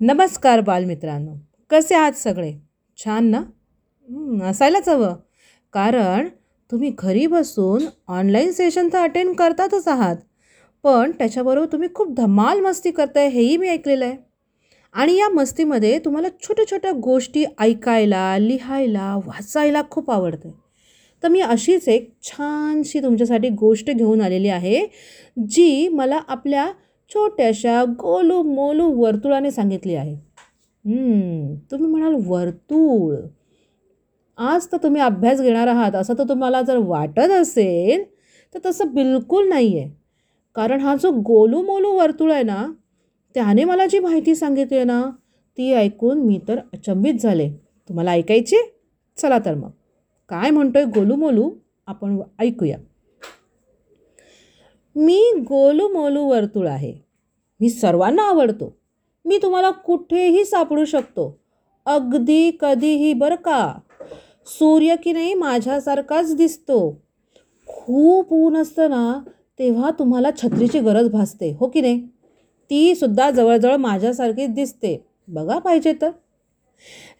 नमस्कार बालमित्रांनो. कसे आहात सगळे? छान ना? असायलाच हवं. कारण तुम्ही घरी बसून ऑनलाईन सेशन तर अटेंड करतातच आहात. पण त्याच्याबरोबर तुम्ही खूप धमाल मस्ती करताय हेही मी ऐकलेलं आहे. आणि या मस्तीमध्ये तुम्हाला छोट्या छोट्या गोष्टी ऐकायला लिहायला वाचायला खूप आवडते तर मी अशीच एक छानशी तुमच्यासाठी गोष्ट घेऊन आलेली आहे जी मला आपल्या छोट्याशा गोलू मोलू वर्तुळाने सांगितली आहे. तुम्ही म्हणाल वर्तुळ. आज तर तुम्ही अभ्यास घेणार आहात. असं तर तुम्हाला जर वाटत असेल तर तसं बिलकुल नाही आहे कारण हा जो गोलू मोलू वर्तुळ आहे ना त्याने मला जी माहिती सांगितली आहे ना ती ऐकून मी तर अचंबित झाले. तुम्हाला ऐकायची चला तर मग. काय म्हणतोय गोलू मोलू? आपण ऐकूया. मी गोलूमोलू वर्तुळ आहे. मी सर्वांना आवडतो. मी तुम्हाला कुठेही सापडू शकतो. अगदी कधीही बरं का? सूर्य की नाही माझ्यासारखाच दिसतो. खूप ऊन असतं ना तेव्हा तुम्हाला छत्रीची गरज भासते हो की नाही? ती सुद्धा जवळजवळ माझ्यासारखीच दिसते. बघा पाहिजे तर.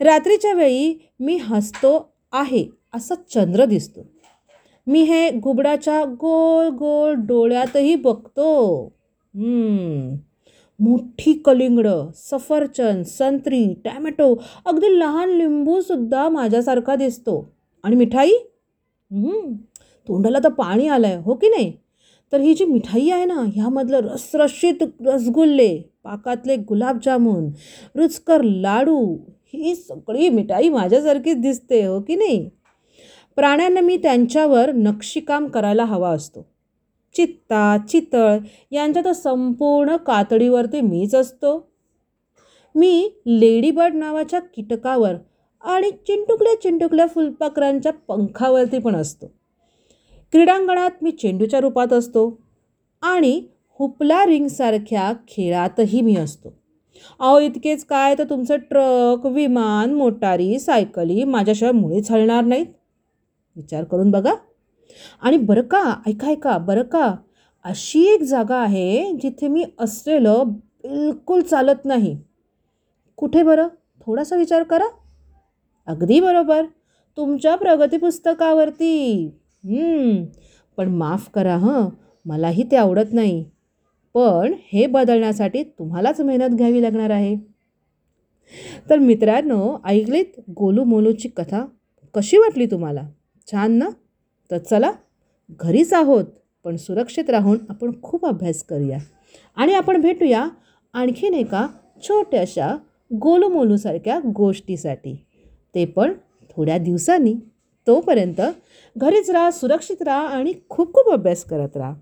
रात्रीच्या वेळी मी हसतो आहे असा चंद्र दिसतो. मी हे घुबडाच्या गोल गोल डोळ्यातही बघतो. मोठी कलिंगडं सफरचंद संत्री टॅमॅटो अगदी लहान लिंबूसुद्धा माझ्यासारखा दिसतो. आणि मिठाई? तोंडाला तर पाणी आलं आहे हो की नाही? तर ही जी मिठाई आहे ना ह्यामधलं रसरशीत रसगुल्ले पाकातले गुलाबजामुन रुचकर लाडू ही सगळी मिठाई माझ्यासारखीच दिसते हो की नाही? प्राण्यांना मी त्यांच्यावर नक्षीकाम करायला हवा असतो. चित्ता चितळ यांच्या तर संपूर्ण कातडीवरती मीच असतो. मी लेडीबर्ड नावाच्या कीटकावर आणि चिंटुकल्या चिंटुकल्या फुलपाखरांच्या पंखावरती पण असतो. क्रीडांगणात मी चेंडूच्या रूपात असतो आणि हुपला रिंगसारख्या खेळातही मी असतो. अहो इतकेच काय? तर तुमचं ट्रक विमान मोटारी सायकली माझ्याशिवाय मुळीच हलणार नाहीत. विचार करून बघा. आणि बरं का ऐका ऐका बरं का अशी एक जागा आहे जिथे मी असलेलं बिलकुल चालत नाही. कुठे बरं? थोडासा विचार करा. अगदी बरोबर. तुमच्या प्रगती पुस्तकावरती. पण माफ करा हं. मलाही ते आवडत नाही. पण हे बदलण्यासाठी तुम्हालाच मेहनत घ्यावी लागणार आहे. तर मित्रांनो ऐकलीत गोलू मोलूची कथा? कशी वाटली तुम्हाला? छान ना? तर चला घरीच आहोत पण सुरक्षित राहून आपण खूप अभ्यास करूया. आणि आपण भेटूया आणखीन एका छोट्याशा गोलूमोलूसारख्या गोष्टीसाठी. ते पण थोड्या दिवसांनी. तोपर्यंत घरीच राहा सुरक्षित राहा आणि खूप खूप अभ्यास करत राहा.